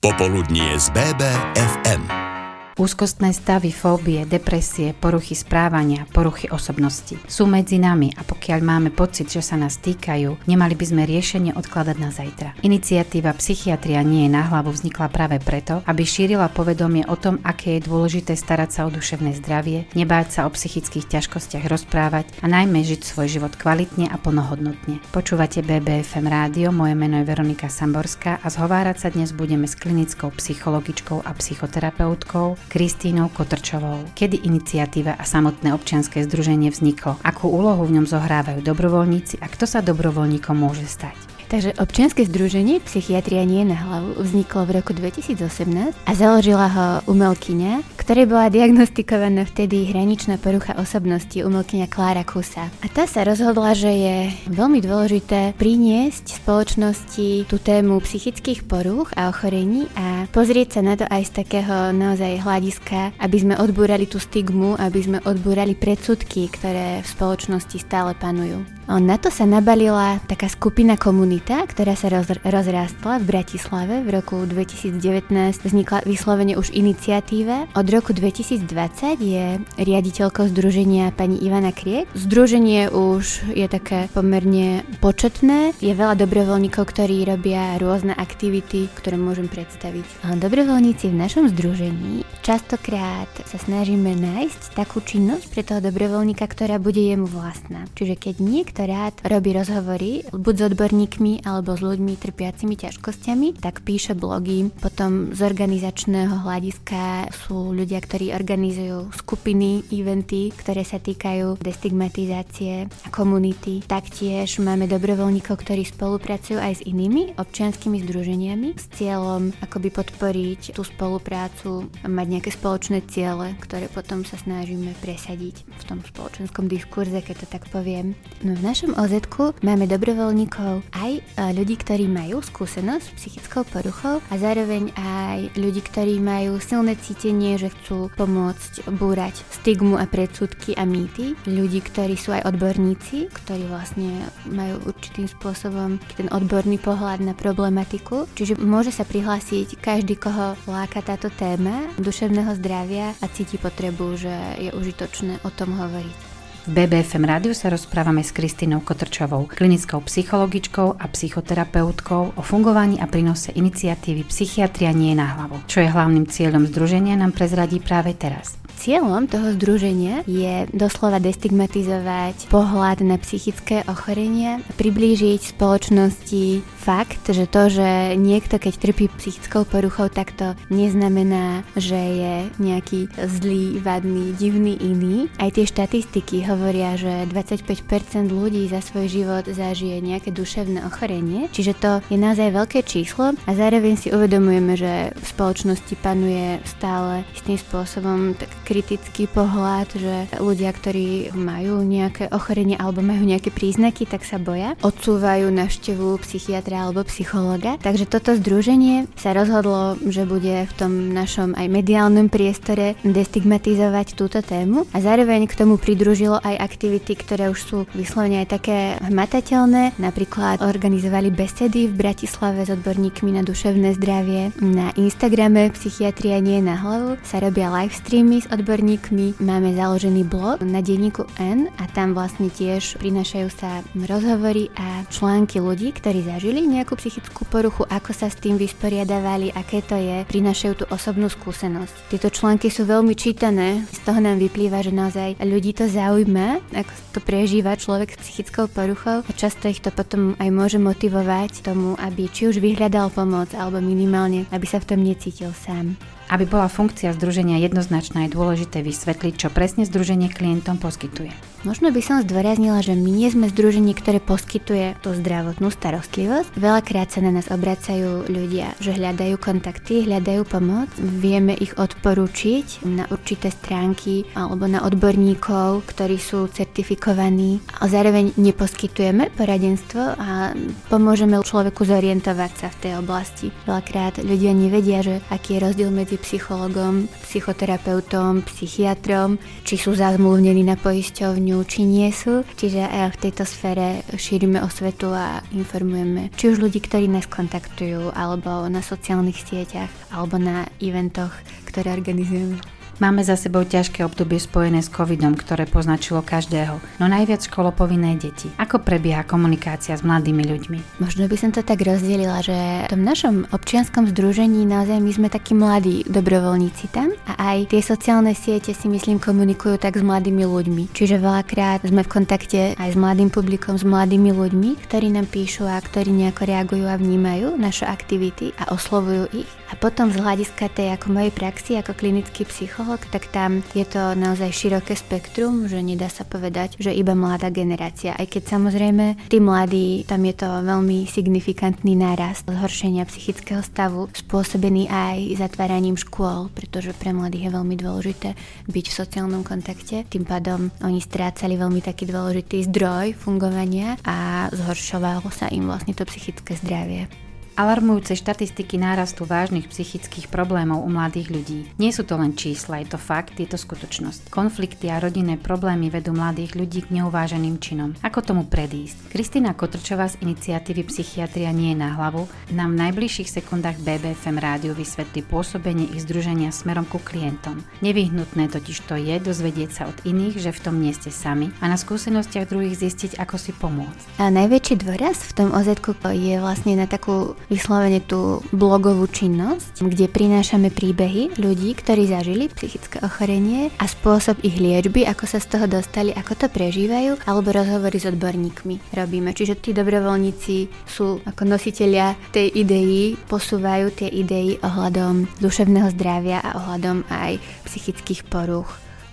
Popoludnie z BBFM. Úzkostné stavy, fóbie, depresie, poruchy správania, poruchy osobnosti sú medzi nami a pokiaľ máme pocit, že sa nás týkajú, nemali by sme riešenie odkladať na zajtra. Iniciatíva Psychiatria nie je na hlavu vznikla práve preto, aby šírila povedomie o tom, aké je dôležité starať sa o duševné zdravie, nebáť sa o psychických ťažkostiach rozprávať a najmä žiť svoj život kvalitne a plnohodnotne. Počúvate BBFM rádio, moje meno je Veronika Samborská a zhovárať sa dnes budeme s klinickou psychologičkou a psychoterapeutkou Kristínou Kotrčovou. Kedy iniciatíva a samotné občianske združenie vzniklo? Akú úlohu v ňom zohrávajú dobrovoľníci a kto sa dobrovoľníkom môže stať? Takže občianske združenie Psychiatria nie na hlavu vzniklo v roku 2018 a založila ho umelkyňa, ktorej bola diagnostikovaná vtedy hraničná porucha osobnosti umelkyňa Klára Kusa. A tá sa rozhodla, že je veľmi dôležité priniesť spoločnosti tú tému psychických poruch a ochorení a pozrieť sa na to aj z takého naozaj hľadiska, aby sme odbúrali tú stigmu, aby sme odbúrali predsudky, ktoré v spoločnosti stále panujú. Na to sa nabalila taká skupina komunita, ktorá sa roz, rozrástla v Bratislave v roku 2019. Vznikla vyslovene už iniciatíva. Od roku 2020 je riaditeľkou združenia pani Ivana Kriek. Združenie už je také pomerne početné. Je veľa dobrovoľníkov, ktorí robia rôzne aktivity, ktoré môžem predstaviť. Dobrovoľníci v našom združení častokrát sa snažíme nájsť takú činnosť pre toho dobrovoľníka, ktorá bude jemu vlastná. Čiže keď niekto rád robí rozhovory buď s odborníkmi alebo s ľuďmi trpiacimi ťažkosťami, tak píše blogy. Potom z organizačného hľadiska sú ľudia, ktorí organizujú skupiny, eventy, ktoré sa týkajú destigmatizácie a komunity. Taktiež máme dobrovoľníkov, ktorí spolupracujú aj s inými občianskými združeniami s cieľom akoby podporiť tú spoluprácu mať nejaké spoločné ciele, ktoré potom sa snažíme presadiť v tom spoločenskom diskurze, keď to tak poviem. No v našom oz máme dobrovoľníkov aj e, ľudí, ktorí majú skúsenosť s psychickou poruchou a zároveň aj ľudí, ktorí majú silné cítenie, že chcú pomôcť búrať stigmu a predsudky a mýty. Ľudí, ktorí sú aj odborníci, ktorí vlastne majú určitým spôsobom ten odborný pohľad na problematiku. Čiže môže sa prihlásiť každý, koho láka táto téma duševného zdravia a cíti potrebu, že je užitočné o tom hovoriť. V BBFM rádiu sa rozprávame s Kristínou Kotrčovou, klinickou psychologičkou a psychoterapeutkou o fungovaní a prínose iniciatívy Psychiatria nie na hlavu. Čo je hlavným cieľom združenia nám prezradí práve teraz. Cieľom toho združenia je doslova destigmatizovať pohľad na psychické ochorenia, priblížiť spoločnosti fakt, že to, že niekto keď trpí psychickou poruchou, tak to neznamená, že je nejaký zlý, vadný, divný iný. Aj tie štatistiky hovoria, že 25% ľudí za svoj život zažije nejaké duševné ochorenie, čiže to je naozaj veľké číslo a zároveň si uvedomujeme, že v spoločnosti panuje stále istým spôsobom tak kritický pohľad, že ľudia, ktorí majú nejaké ochorenie alebo majú nejaké príznaky, tak sa boja. Odsúvajú návštevu psychiatra alebo psychologa. Takže toto združenie sa rozhodlo, že bude v tom našom aj mediálnom priestore destigmatizovať túto tému a zároveň k tomu pridružilo aj aktivity, ktoré už sú vyslovene aj také hmatateľné. Napríklad organizovali besedy v Bratislave s odborníkmi na duševné zdravie. Na Instagrame Psychiatria nie na hlavu sa robia live streamy s odborníkmi. Máme založený blog na denníku N a tam vlastne tiež prinašajú sa rozhovory a články ľudí, ktorí zažili nejakú psychickú poruchu, ako sa s tým vysporiadavali, aké to je, prinašajú tú osobnú skúsenosť. Tieto články sú veľmi čítané, z toho nám vyplýva, že naozaj ľudí to zaujíma, ako to prežíva človek s psychickou poruchou a často ich to potom aj môže motivovať tomu, aby či už vyhľadal pomoc alebo minimálne, aby sa v tom necítil sám. Aby bola funkcia združenia jednoznačná, je dôležité vysvetliť, čo presne združenie klientom poskytuje. Možno by som zdôraznila, že my nie sme združenie, ktoré poskytuje tú zdravotnú starostlivosť. Veľakrát sa na nás obracajú ľudia, že hľadajú kontakty, hľadajú pomoc, vieme ich odporučiť na určité stránky alebo na odborníkov, ktorí sú certifikovaní a zároveň neposkytujeme poradenstvo a pomôžeme človeku zorientovať sa v tej oblasti. Veľakrát ľudia nevedia, že aký je rozdiel medzi psychologom, psychoterapeutom, psychiatrom, či sú zazmluvnení na poisťovňu, či nie sú. Čiže aj v tejto sfére šírime osvetu a informujeme či už ľudí, ktorí nás kontaktujú, alebo na sociálnych sieťach, alebo na eventoch, ktoré organizujeme. Máme za sebou ťažké obdobie spojené s covidom, ktoré poznačilo každého, no najviac školopovinné deti. Ako prebieha komunikácia s mladými ľuďmi? Možno by som to tak rozdelila, že v tom našom občianskom združení naozaj my sme takí mladí dobrovoľníci tam a aj tie sociálne siete si myslím komunikujú tak s mladými ľuďmi. Čiže veľakrát sme v kontakte aj s mladým publikom, s mladými ľuďmi, ktorí nám píšu a ktorí nejako reagujú a vnímajú naše aktivity a oslovujú ich. A potom z hľadiska tej ako mojej praxi ako klinický psycholog tak tam je to naozaj široké spektrum, že nedá sa povedať, že iba mladá generácia. Aj keď samozrejme tí mladí, tam je to veľmi signifikantný nárast zhoršenia psychického stavu, spôsobený aj zatváraním škôl, pretože pre mladých je veľmi dôležité byť v sociálnom kontakte. Tým pádom oni strácali veľmi taký dôležitý zdroj fungovania a zhoršovalo sa im vlastne to psychické zdravie. Alarmujúce štatistiky nárastu vážnych psychických problémov u mladých ľudí. Nie sú to len čísla, je to fakt, je to skutočnosť. Konflikty a rodinné problémy vedú mladých ľudí k neuváženým činom. Ako tomu predísť? Kristina Kotrčová z iniciatívy Psychiatria nie je na hlavu nám v najbližších sekundách BBFM rádiu vysvetlí pôsobenie ich združenia smerom ku klientom. Nevyhnutné totiž to je dozvedieť sa od iných, že v tom nie ste sami a na skúsenostiach druhých zistiť, ako si pomôcť. A najväčší dôraz v tom OZ je vlastne na takú vyslovene tú blogovú činnosť, kde prinášame príbehy ľudí, ktorí zažili psychické ochorenie a spôsob ich liečby, ako sa z toho dostali, ako to prežívajú, alebo rozhovory s odborníkmi robíme. Čiže tí dobrovoľníci sú ako nositeľia tej idei, posúvajú tie idei ohľadom duševného zdravia a ohľadom aj psychických poruch.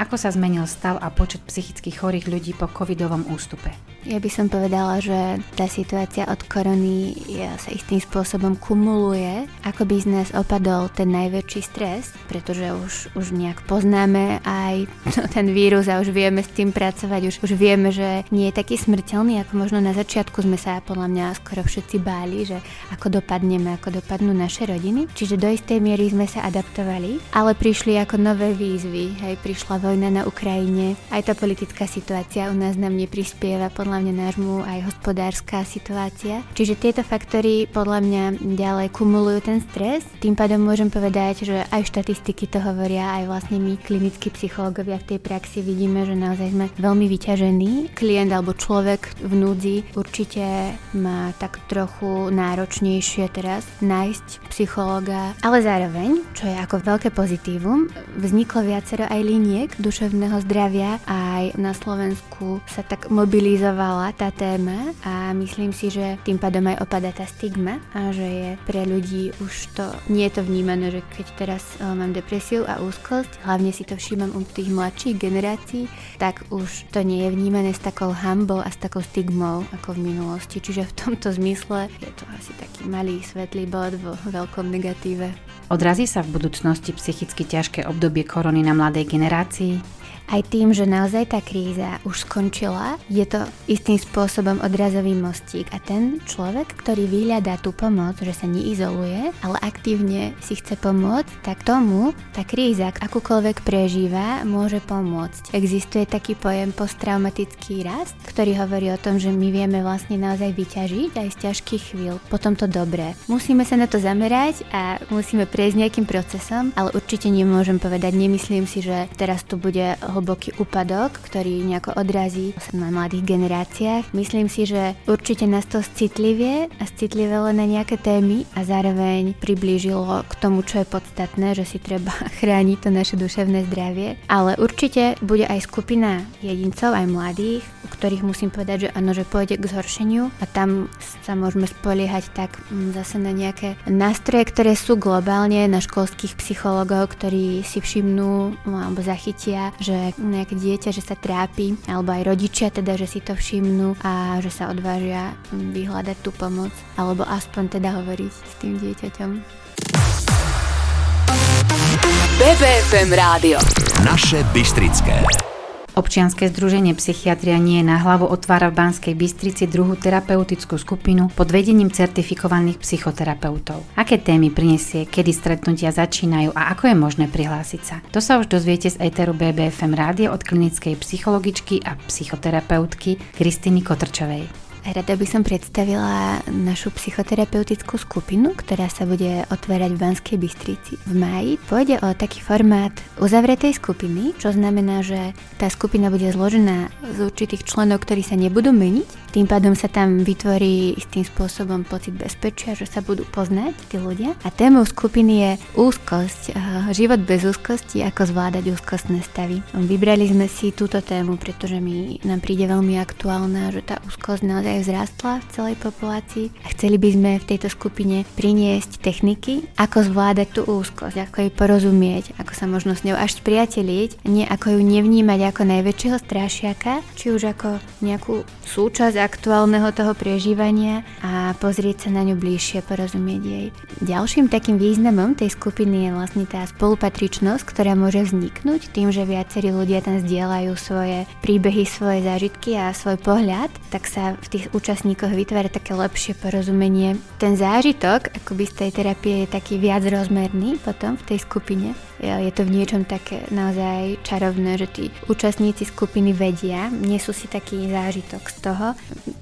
Ako sa zmenil stav a počet psychických chorých ľudí po covidovom ústupe? Ja by som povedala, že tá situácia od korony sa istým spôsobom kumuluje, ako by z nás opadol ten najväčší stres, pretože už, už nejak poznáme aj ten vírus a už vieme s tým pracovať, už, už vieme, že nie je taký smrteľný, ako možno na začiatku sme sa podľa mňa skoro všetci báli, že ako dopadneme, ako dopadnú naše rodiny. Čiže do istej miery sme sa adaptovali, ale prišli ako nové výzvy. Hej, prišla vojna na Ukrajine, aj tá politická situácia u nás nám neprispieva podľa hlavne nášmu aj hospodárska situácia. Čiže tieto faktory podľa mňa ďalej kumulujú ten stres. Tým pádom môžem povedať, že aj štatistiky to hovoria, aj vlastne my klinickí psychológovia v tej praxi vidíme, že naozaj sme veľmi vyťažení. Klient alebo človek v núdzi určite má tak trochu náročnejšie teraz nájsť psychológa, ale zároveň, čo je ako veľké pozitívum, vzniklo viacero aj liniek duševného zdravia aj na Slovensku sa tak mobilizovalo vyvstávala tá téma a myslím si, že tým pádom aj opada tá stigma a že je pre ľudí už to, nie je to vnímané, že keď teraz uh, mám depresiu a úzkosť, hlavne si to všímam u tých mladších generácií, tak už to nie je vnímané s takou hambou a s takou stigmou ako v minulosti. Čiže v tomto zmysle je to asi taký malý svetlý bod vo veľkom negatíve. Odrazí sa v budúcnosti psychicky ťažké obdobie korony na mladej generácii? Aj tým, že naozaj tá kríza už skončila, je to istým spôsobom odrazový mostík a ten človek, ktorý vyhľadá tú pomoc, že sa neizoluje, ale aktívne si chce pomôcť, tak tomu tá kríza, akúkoľvek prežíva, môže pomôcť. Existuje taký pojem posttraumatický rast, ktorý hovorí o tom, že my vieme vlastne naozaj vyťažiť aj z ťažkých chvíľ, potom to dobré. Musíme sa na to zamerať a musíme prejsť nejakým procesom, ale určite nemôžem povedať, nemyslím si, že teraz tu bude hlboký úpadok, ktorý nejako odrazí na mladých generáciách. Myslím si, že určite nás to citlivie a citlivelo na nejaké témy a zároveň priblížilo k tomu, čo je podstatné, že si treba chrániť to naše duševné zdravie. Ale určite bude aj skupina jedincov, aj mladých, u ktorých musím povedať, že áno, že pôjde k zhoršeniu a tam sa môžeme spoliehať tak mm, zase na nejaké nástroje, ktoré sú globálne na školských psychológov, ktorí si všimnú alebo zachytia, že nejaké dieťa, že sa trápi, alebo aj rodičia teda, že si to všimnú a že sa odvážia vyhľadať tú pomoc, alebo aspoň teda hovoriť s tým dieťaťom. BBFM rádio. Naše Bystrické. Občianske združenie Psychiatria nie je na hlavu otvára v Banskej Bystrici druhú terapeutickú skupinu pod vedením certifikovaných psychoterapeutov. Aké témy prinesie, kedy stretnutia začínajú a ako je možné prihlásiť sa? To sa už dozviete z Eteru BBFM rádio od klinickej psychologičky a psychoterapeutky Kristiny Kotrčovej. Rada by som predstavila našu psychoterapeutickú skupinu, ktorá sa bude otvárať v Banskej Bystrici v máji. Pôjde o taký formát uzavretej skupiny, čo znamená, že tá skupina bude zložená z určitých členov, ktorí sa nebudú meniť. Tým pádom sa tam vytvorí istým spôsobom pocit bezpečia, že sa budú poznať tí ľudia. A témou skupiny je úzkosť, život bez úzkosti, ako zvládať úzkostné stavy. Vybrali sme si túto tému, pretože mi nám príde veľmi aktuálna, že tá úzkosť naozaj naozaj vzrástla v celej populácii a chceli by sme v tejto skupine priniesť techniky, ako zvládať tú úzkosť, ako jej porozumieť, ako sa možno s ňou až spriateliť, nie ako ju nevnímať ako najväčšieho strašiaka, či už ako nejakú súčasť aktuálneho toho prežívania a pozrieť sa na ňu bližšie, porozumieť jej. Ďalším takým významom tej skupiny je vlastne tá spolupatričnosť, ktorá môže vzniknúť tým, že viacerí ľudia tam zdieľajú svoje príbehy, svoje zážitky a svoj pohľad, tak sa v tých tých účastníkoch vytvára také lepšie porozumenie. Ten zážitok akoby z tej terapie je taký viac rozmerný potom v tej skupine. Je to v niečom také naozaj čarovné, že tí účastníci skupiny vedia, nie sú si taký zážitok z toho.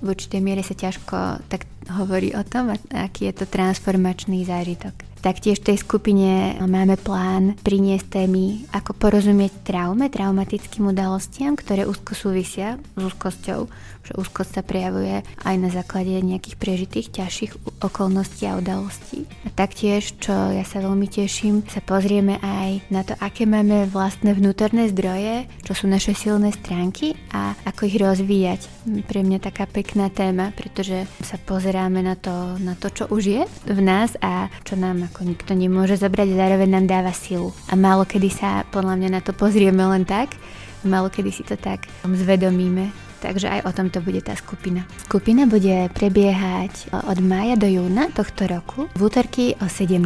V určitej miere sa ťažko tak hovorí o tom, aký je to transformačný zážitok. Taktiež v tej skupine máme plán priniesť témy, ako porozumieť traume, traumatickým udalostiam, ktoré úzko súvisia s úzkosťou, že úzkosť sa prejavuje aj na základe nejakých prežitých ťažších okolností a udalostí. A taktiež, čo ja sa veľmi teším, sa pozrieme aj na to, aké máme vlastné vnútorné zdroje, čo sú naše silné stránky a ako ich rozvíjať. Pre mňa taká pekná téma, pretože sa pozeráme na to, na to, čo už je v nás a čo nám ako nikto nemôže zobrať, zároveň nám dáva silu. A málo kedy sa podľa mňa na to pozrieme len tak, málo kedy si to tak zvedomíme takže aj o tomto bude tá skupina. Skupina bude prebiehať od mája do júna tohto roku v útorky o 17.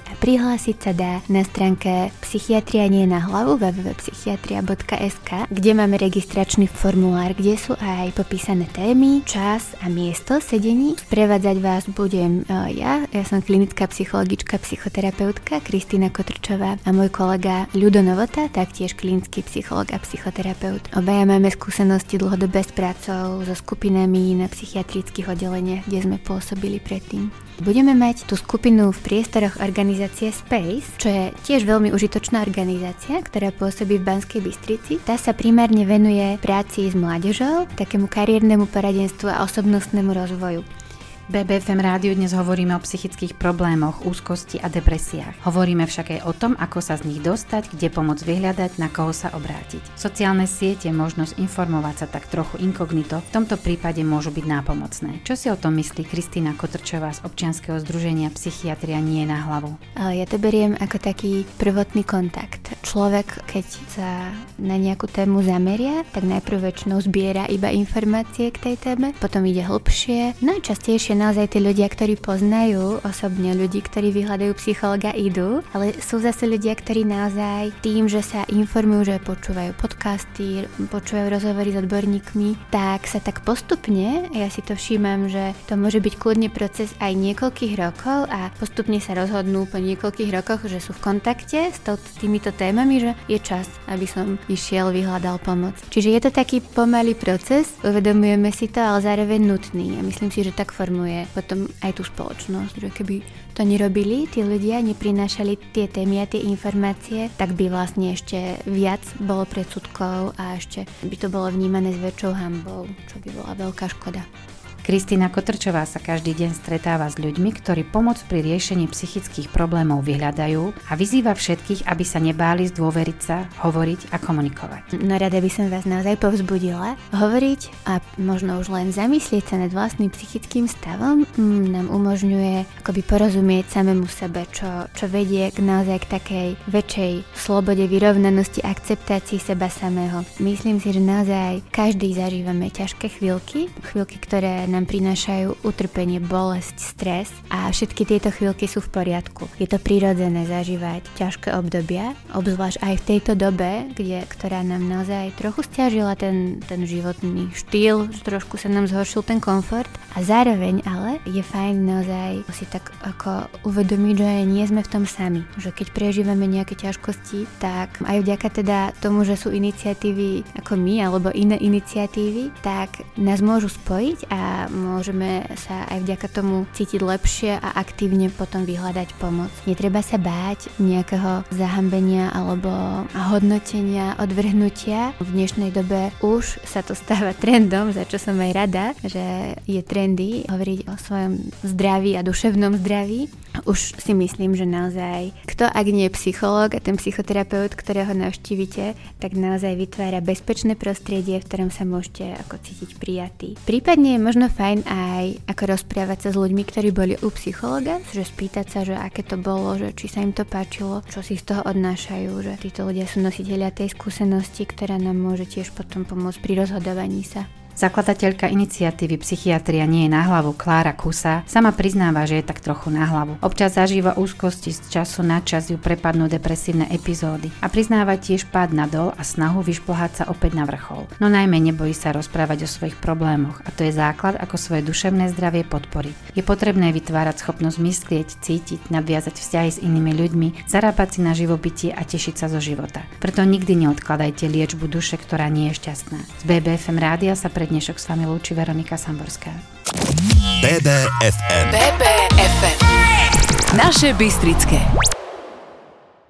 a prihlásiť sa dá na stránke Psychiatria nie na hlavu www.psychiatria.sk, kde máme registračný formulár, kde sú aj popísané témy, čas a miesto sedení. Sprevádzať vás budem e, ja, ja som klinická psychologička, psychoterapeutka Kristýna Kotrčová a môj kolega Ľudo Novota, taktiež klinický psycholog a psychoterapeut. Obaja máme skúsenosti dlhodobo s prácou so skupinami na psychiatrických oddeleniach, kde sme pôsobili predtým. Budeme mať tú skupinu v priestoroch organizácie Space, čo je tiež veľmi užitočná organizácia, ktorá pôsobí v Banskej Bystrici. Tá sa primárne venuje práci s mládežou, takému kariérnemu poradenstvu a osobnostnému rozvoju. BBFM rádiu dnes hovoríme o psychických problémoch, úzkosti a depresiách. Hovoríme však aj o tom, ako sa z nich dostať, kde pomôcť vyhľadať, na koho sa obrátiť. Sociálne siete, možnosť informovať sa tak trochu inkognito, v tomto prípade môžu byť nápomocné. Čo si o tom myslí Kristýna Kotrčová z občianskeho združenia Psychiatria nie na hlavu? Ja to beriem ako taký prvotný kontakt. Človek, keď sa na nejakú tému zameria, tak najprv väčšinou zbiera iba informácie k tej téme, potom ide hlbšie. Najčastejšie naozaj tí ľudia, ktorí poznajú osobne ľudí, ktorí vyhľadajú psychologa, idú, ale sú zase ľudia, ktorí naozaj tým, že sa informujú, že počúvajú podcasty, počúvajú rozhovory s odborníkmi, tak sa tak postupne, ja si to všímam, že to môže byť kľudne proces aj niekoľkých rokov a postupne sa rozhodnú po niekoľkých rokoch, že sú v kontakte s, to, s týmito témami, že je čas, aby som išiel, vyhľadal pomoc. Čiže je to taký pomalý proces, uvedomujeme si to, ale zároveň nutný a myslím si, že tak formuje formuje potom aj tú spoločnosť, že keby to nerobili, tí ľudia neprinášali tie témy a tie informácie, tak by vlastne ešte viac bolo predsudkov a ešte by to bolo vnímané s väčšou hambou, čo by bola veľká škoda. Kristýna Kotrčová sa každý deň stretáva s ľuďmi, ktorí pomoc pri riešení psychických problémov vyhľadajú a vyzýva všetkých, aby sa nebáli zdôveriť sa, hovoriť a komunikovať. No rada by som vás naozaj povzbudila. Hovoriť a možno už len zamyslieť sa nad vlastným psychickým stavom mm, nám umožňuje akoby porozumieť samému sebe, čo, čo vedie k naozaj k takej väčšej slobode, vyrovnanosti, akceptácii seba samého. Myslím si, že naozaj každý zažívame ťažké chvíľky, chvíľky, ktoré nám prinášajú utrpenie, bolesť, stres a všetky tieto chvíľky sú v poriadku. Je to prirodzené zažívať ťažké obdobia, obzvlášť aj v tejto dobe, kde, ktorá nám naozaj trochu stiažila ten, ten životný štýl, trošku sa nám zhoršil ten komfort a zároveň ale je fajn naozaj si tak ako uvedomiť, že nie sme v tom sami, že keď prežívame nejaké ťažkosti, tak aj vďaka teda tomu, že sú iniciatívy ako my alebo iné iniciatívy, tak nás môžu spojiť a môžeme sa aj vďaka tomu cítiť lepšie a aktívne potom vyhľadať pomoc. Netreba sa báť nejakého zahambenia alebo hodnotenia, odvrhnutia. V dnešnej dobe už sa to stáva trendom, za čo som aj rada, že je trendy hovoriť o svojom zdraví a duševnom zdraví. Už si myslím, že naozaj, kto ak nie je psychológ a ten psychoterapeut, ktorého navštívite, tak naozaj vytvára bezpečné prostredie, v ktorom sa môžete ako cítiť prijatý. Prípadne je možno fajn aj ako rozprávať sa s ľuďmi, ktorí boli u psychologa, že spýtať sa, že aké to bolo, že či sa im to páčilo, čo si z toho odnášajú, že títo ľudia sú nositeľia tej skúsenosti, ktorá nám môže tiež potom pomôcť pri rozhodovaní sa. Zakladateľka iniciatívy Psychiatria nie je na hlavu Klára Kusa sama priznáva, že je tak trochu na hlavu. Občas zažíva úzkosti z času na čas ju prepadnú depresívne epizódy a priznáva tiež pád nadol a snahu vyšplhať sa opäť na vrchol. No najmä nebojí sa rozprávať o svojich problémoch a to je základ, ako svoje duševné zdravie podporiť. Je potrebné vytvárať schopnosť myslieť, cítiť, nadviazať vzťahy s inými ľuďmi, zarábať si na živobytie a tešiť sa zo života. Preto nikdy neodkladajte liečbu duše, ktorá nie je šťastná. Z BBFM rádia sa pre pre dnešok s vami lúči Veronika Samborská. BBFM. BBFM. Naše Bystrické.